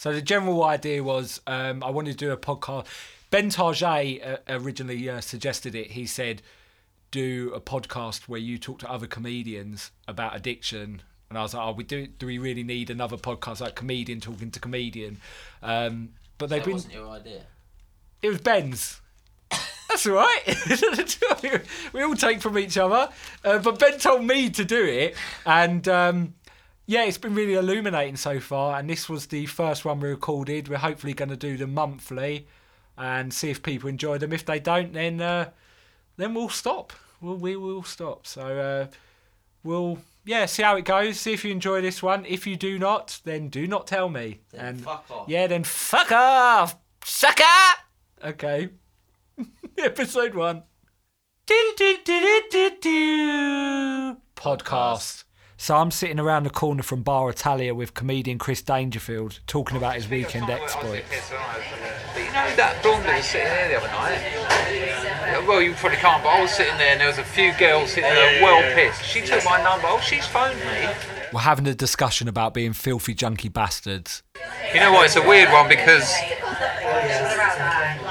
So the general idea was um, I wanted to do a podcast. Ben Target uh, originally uh, suggested it. He said, "Do a podcast where you talk to other comedians about addiction." And I was like, "Oh, we do. Do we really need another podcast like comedian talking to comedian?" Um, but they've been. wasn't your idea. It was Ben's. That's all right. we all take from each other. Uh, but Ben told me to do it, and um, yeah, it's been really illuminating so far. And this was the first one we recorded. We're hopefully going to do them monthly and see if people enjoy them. If they don't, then uh, then we'll stop. We'll, we will stop. So uh, we'll yeah see how it goes. See if you enjoy this one. If you do not, then do not tell me. Then and fuck off. yeah, then fuck off, sucker. Okay. Episode one. Podcast. So I'm sitting around the corner from Bar Italia with comedian Chris Dangerfield talking about his weekend exploits. But you know that blonde that was sitting there the other night? Well, you probably can't, but I was sitting there and there was a few girls sitting there well pissed. She took my number. Oh, she's phoned me. We're having a discussion about being filthy junky bastards. You know what? It's a weird one because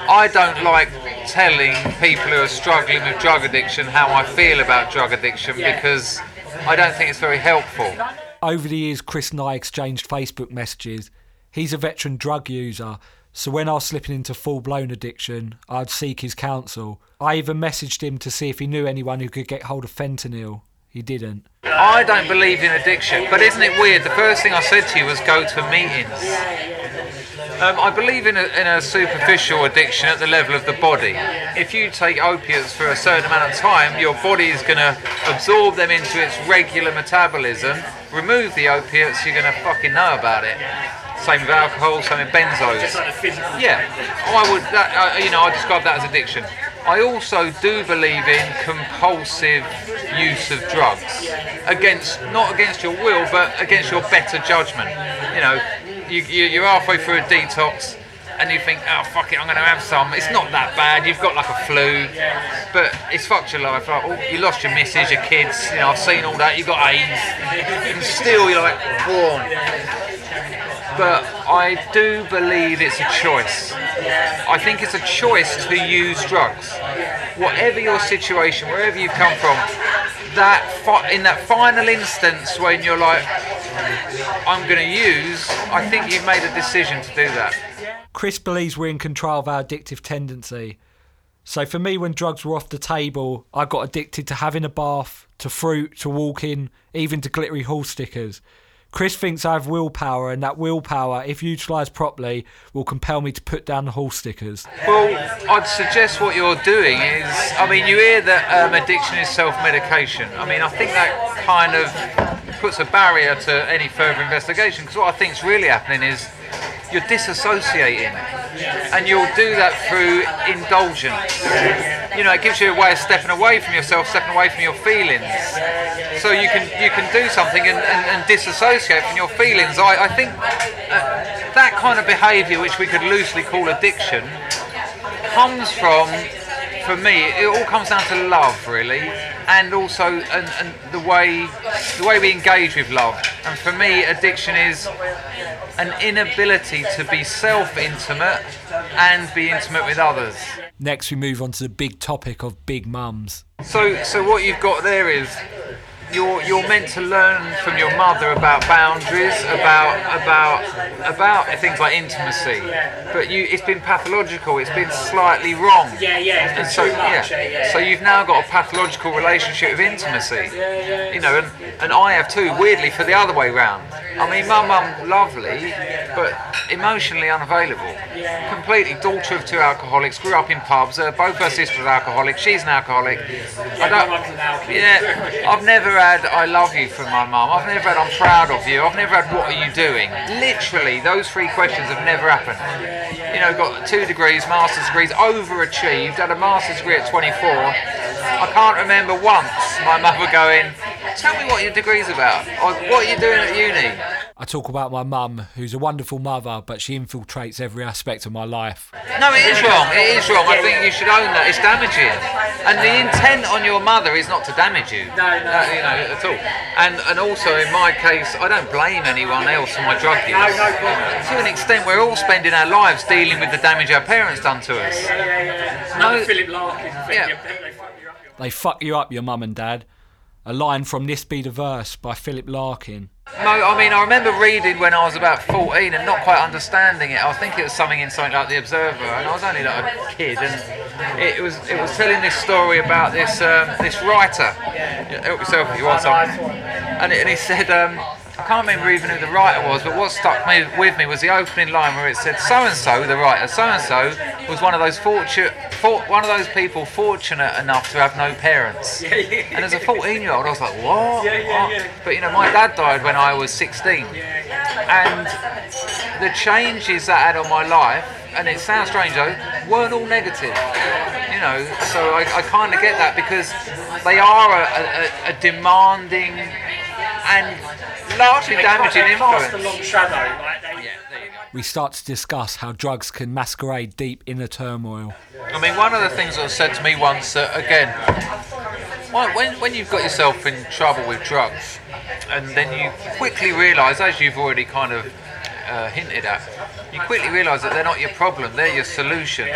I don't like telling people who are struggling with drug addiction how I feel about drug addiction because I don't think it's very helpful. Over the years, Chris and I exchanged Facebook messages. He's a veteran drug user, so when I was slipping into full blown addiction, I'd seek his counsel. I even messaged him to see if he knew anyone who could get hold of fentanyl. He didn't. I don't believe in addiction, but isn't it weird? The first thing I said to you was go to meetings. Um, I believe in a, in a superficial addiction at the level of the body. If you take opiates for a certain amount of time, your body is going to absorb them into its regular metabolism. Remove the opiates, you're going to fucking know about it. Same with alcohol, same with benzos. Yeah, I would. That, uh, you know, I describe that as addiction. I also do believe in compulsive use of drugs against not against your will, but against your better judgment. You know, you, you, you're halfway through a detox. And you think, oh fuck it, I'm going to have some. It's not that bad. You've got like a flu, but it's fucked your life. Like, oh, you lost your missus, your kids. You know, I've seen all that. You've got AIDS, and still you're like, born but I do believe it's a choice. I think it's a choice to use drugs. Whatever your situation, wherever you come from, that fi- in that final instance when you're like, I'm going to use, I think you've made a decision to do that. Chris believes we're in control of our addictive tendency. So for me, when drugs were off the table, I got addicted to having a bath, to fruit, to walking, even to glittery hall stickers. Chris thinks I have willpower, and that willpower, if utilised properly, will compel me to put down the hall stickers. Well, I'd suggest what you're doing is, I mean, you hear that um, addiction is self-medication. I mean, I think that kind of puts a barrier to any further investigation because what I think is really happening is you're disassociating, and you'll do that through indulgence. You know, it gives you a way of stepping away from yourself, stepping away from your feelings. So you can you can do something and, and, and disassociate from your feelings. I, I think that kind of behaviour, which we could loosely call addiction, comes from, for me, it all comes down to love, really, and also and, and the way the way we engage with love. And for me, addiction is an inability to be self-intimate and be intimate with others. Next, we move on to the big topic of big mums. So, so what you've got there is you're you're meant to learn from your mother about boundaries, about about about things like intimacy, but you it's been pathological. It's been slightly wrong. Yeah, yeah, And so much, yeah, yeah, yeah, so you've now got a pathological relationship with intimacy. You know, and, and I have too. Weirdly, for the other way round. I mean, my mum lovely, but emotionally unavailable. Completely daughter of two alcoholics. Grew up in pubs. Uh, both her sisters are alcoholics. She's an alcoholic. I don't. everyone's an alcoholic. Yeah, I've never had "I love you" from my mum. I've never had "I'm proud of you." I've never had "What are you doing?" Literally, those three questions have never happened. You know, got two degrees, master's degrees, overachieved. Had a master's degree at 24. I can't remember once my mother going, "Tell me what your degree's about," or "What are you doing at uni?" I talk about my mum, who's a wonderful mother, but she infiltrates every aspect of my life. No, it is wrong. It is wrong. I think you should own that. It's damaging, and the intent on your mother is not to damage you. No, no. Uh, you know, at all. And and also in my case, I don't blame anyone else for my drug use. No, no problem. To an extent, we're all spending our lives dealing with the damage our parents done to us. Yeah, yeah, yeah. No- Philip Larkin. Yeah. Yeah. They fuck you up. They fuck you up, your mum and dad. A line from This Be the Verse by Philip Larkin. No, I mean, I remember reading when I was about 14 and not quite understanding it. I think it was something in something like The Observer, and I was only like a kid, and it was it was telling this story about this um, this writer. Help yourself if you want something. And, and he said, um, I can't remember even who the writer was, but what stuck me with me was the opening line where it said, "So and so, the writer, so and so was one of those fortunate, for, one of those people fortunate enough to have no parents." Yeah, yeah, And as a 14 year old, I was like, what? Yeah, What? But you know, my dad died when I was 16. And the changes that had on my life, and it sounds strange though, weren't all negative. You know, so I, I kind of get that because they are a, a, a demanding and largely damaging cast a influence. long shadow. Like they, Yeah, there you go. We start to discuss how drugs can masquerade deep inner turmoil. I mean, one of the things that was said to me once, uh, again, when, when, when you've got yourself in trouble with drugs, and then you quickly realise, as you've already kind of uh, hinted at, you quickly realise that they're not your problem, they're your solution.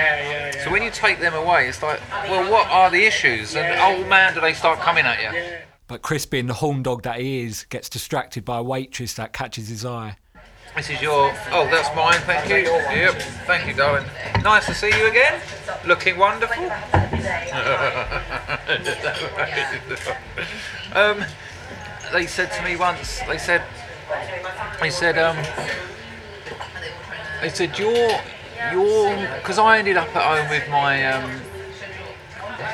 So when you take them away, it's like, well, what are the issues? And oh man, do they start coming at you? But Chris, being the horn dog that he is, gets distracted by a waitress that catches his eye. This is your. Oh, that's mine. Thank you. Yep. Thank you, darling. Nice to see you again. Looking wonderful. um, they said to me once. They said. They said. Um. They said you're. You're. Because I ended up at home with my. Um,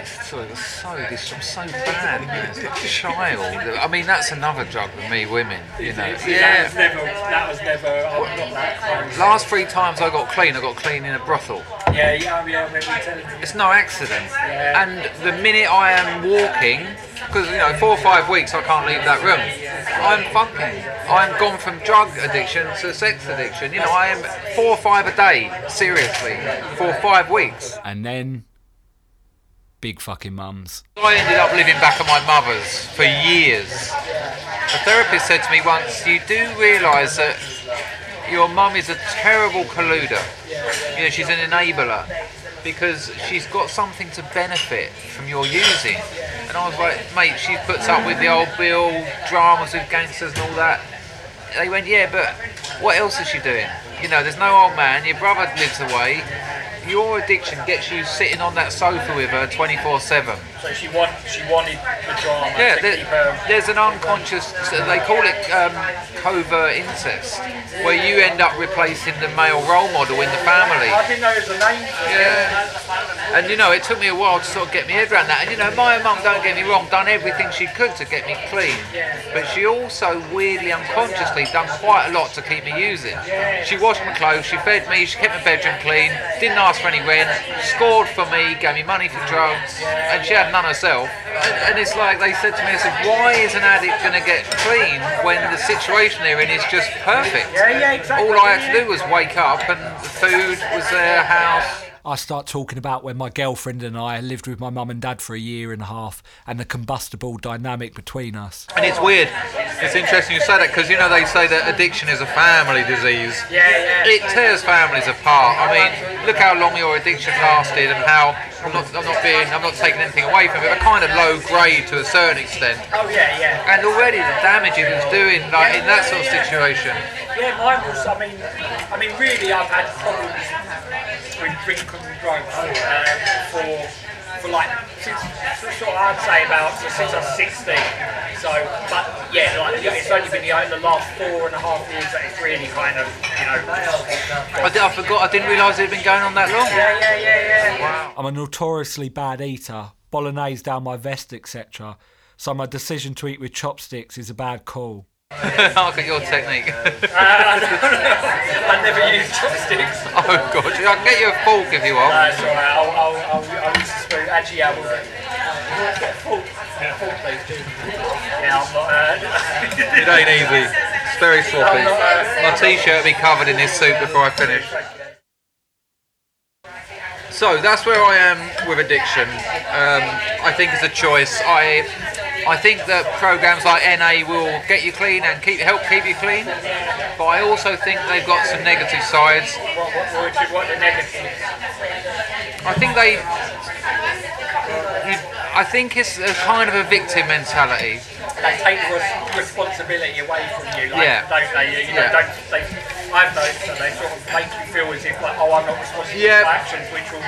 Sorry, that's so dis- I'm so bad. Child. I mean, that's another drug with me, women. You know. That was never. That was never. I'm not that. Last three times I got clean, I got clean in a brothel. Yeah, yeah, I remember you telling me. It's no accident. And the minute I am walking, because you know, four or five weeks I can't leave that room. I'm fucking. I'm gone from drug addiction to sex addiction. You know, I am four or five a day, seriously, for five weeks. And then, big fucking mums. I ended up living back at my mother's for years. A therapist said to me once, "You do realise that your mum is a terrible colluder. You know, she's an enabler because she's got something to benefit from your using." And I was like, "Mate, she puts up with the old bill dramas with gangsters and all that." They went, "Yeah, but what else is she doing? You know, there's no old man. Your brother lives away." Your addiction gets you sitting on that sofa with her 24 7. So she want. She wanted the drama Yeah, there, her. there's an unconscious, they call it um, covert incest, where you end up replacing the male role model in the family. I didn't know there was a name. Yeah. And you know, it took me a while to sort of get my head around that. And you know, my mum, don't get me wrong, done everything she could to get me clean. But she also weirdly unconsciously done quite a lot to keep me using. She washed my clothes, she fed me, she kept my bedroom clean, didn't ask for any rent, scored for me, gave me money for drugs, and she had none herself. And, and it's like they said to me, I said, why is an addict going to get clean when the situation they're in is just perfect? Yeah, yeah, exactly. All I had to do was wake up and the food was there, house. I start talking about when my girlfriend and I lived with my mum and dad for a year and a half and the combustible dynamic between us. And it's weird. It's interesting you say that because you know they say that addiction is a family disease. Yeah, yeah. It tears families apart. I mean, look how long your addiction lasted and how I'm not, I'm not being, I'm not taking anything away from it, but kind of low grade to a certain extent. Oh yeah, yeah. And already the damage it was doing, like in that sort of situation. Yeah, mine was. I mean, I mean, really, I've had problems with drink and drugs uh, for for like since sort of I'd say about since I was 16. So, but yeah, like it's only been the, the last four and a half years that it's really kind of you know. I, did, I forgot, I didn't realise it had been going on that long. Yeah, yeah, yeah, yeah. Wow. I'm a notoriously bad eater, bolognese down my vest, etc. So my decision to eat with chopsticks is a bad call. Look at your technique. I never use chopsticks. oh god, I can get you a fork if you want. That's alright. I'll, I'll, I'll, I'll use a spoon. Actually, I will. Get a fork. Get a. Yeah, I'm not. Uh, It ain't easy. It's very sloppy. My t-shirt will be covered in this soup before I finish. So that's where I am with addiction. Um, I think it's a choice. I I think that programs like NA will get you clean and keep help keep you clean, but I also think they've got some negative sides. What, what, what, what, the negative? I think they. I think it's a kind of a victim mentality. They take res- responsibility away from you, like, Yeah. don't they? You, know, Yeah. don't they? I've noticed that they sort of make you feel as if like, oh, I'm not responsible Yeah. for actions, which will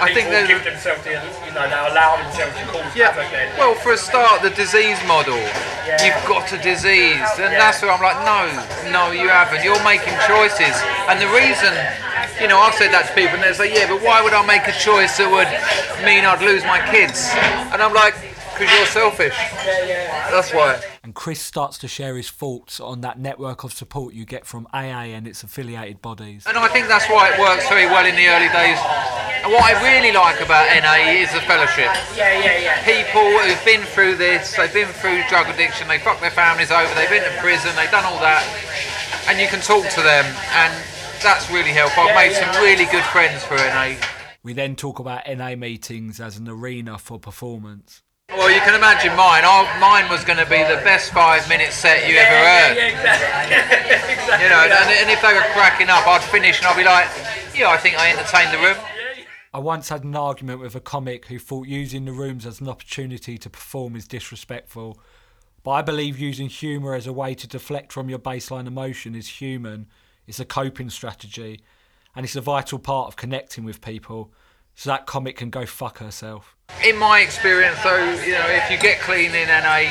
I think there's give themselves, the, you know, they allow themselves to cause Yeah. Then. Well, for a start, the disease model. Yeah. You've got a disease, and Yeah. that's where I'm like, no, no, you haven't. You're making choices, and the reason, you know, I've said that to people, and they say, yeah, but why would I make a choice that would mean I'd lose my kids? And I'm like, because you're selfish. yeah, yeah. That's why. And Chris starts to share his thoughts on that network of support you get from AA and its affiliated bodies. And I think that's why it works very well in the early days. And what I really like about NA is the fellowship. Yeah, yeah, yeah. people who've been through this, they've been through drug addiction, they fucked their families over, they've been to prison, they've done all that, and you can talk to them, and that's really helpful. I've made some really good friends through NA. We then talk about NA meetings as an arena for performance. Well, you can imagine mine. I, mine was going to be the best five minute set you ever Yeah, heard. yeah, exactly. exactly. You know, and, and if they were cracking up, I'd finish and I'd be like, yeah, I think I entertained the room. I once had an argument with a comic who thought using the rooms as an opportunity to perform is disrespectful. But I believe using humour as a way to deflect from your baseline emotion is human, it's a coping strategy, and it's a vital part of connecting with people. So that comic can go fuck herself. In my experience, though, you know, if you get clean in NA,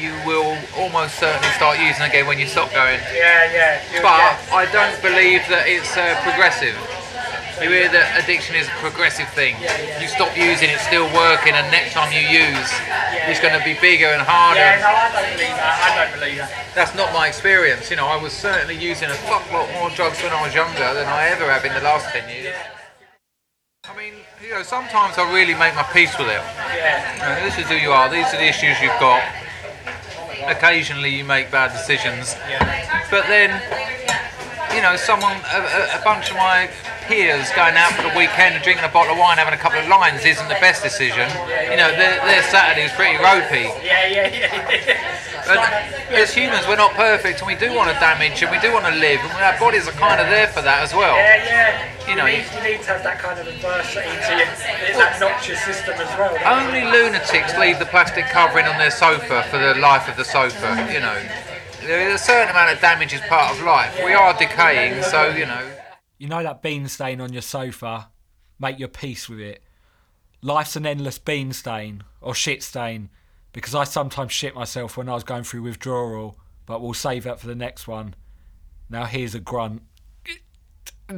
you will almost certainly start using again when you stop going. Yeah, yeah. you- But yeah. I don't believe that it's uh, progressive. You hear that addiction is a progressive thing. You stop using it's still working, and next time you use, it's going to be bigger and harder. Yeah, no, I don't believe that. I don't believe that. That's not my experience. You know, I was certainly using a fuck lot more drugs when I was younger than I ever have in the last 10 years. I mean, you know, sometimes I really make my peace with it. Yeah. You know, this is who you are, these are the issues you've got. Occasionally you make bad decisions, Yeah. but then, you know, someone, a, a, bunch of my peers going out for the weekend and drinking a bottle of wine, having a couple of lines isn't the best decision. You know, their, their Saturday is pretty ropey. Yeah, yeah, yeah. And as humans, we're not perfect, and we do want to damage, and we do want to live, and our bodies are kind of there for that as well. Yeah, yeah. You know, need, you need to have that kind of adversity to your, that notches system as well. you? Only lunatics leave the plastic covering on their sofa for the life of the sofa. You know, there is a certain amount of damage is part of life. We are decaying, so you know. You know that bean stain on your sofa? Make your peace with it. Life's an endless bean stain or shit stain because I sometimes shit myself when I was going through withdrawal, but we'll save that for the next one. Now here's a grunt.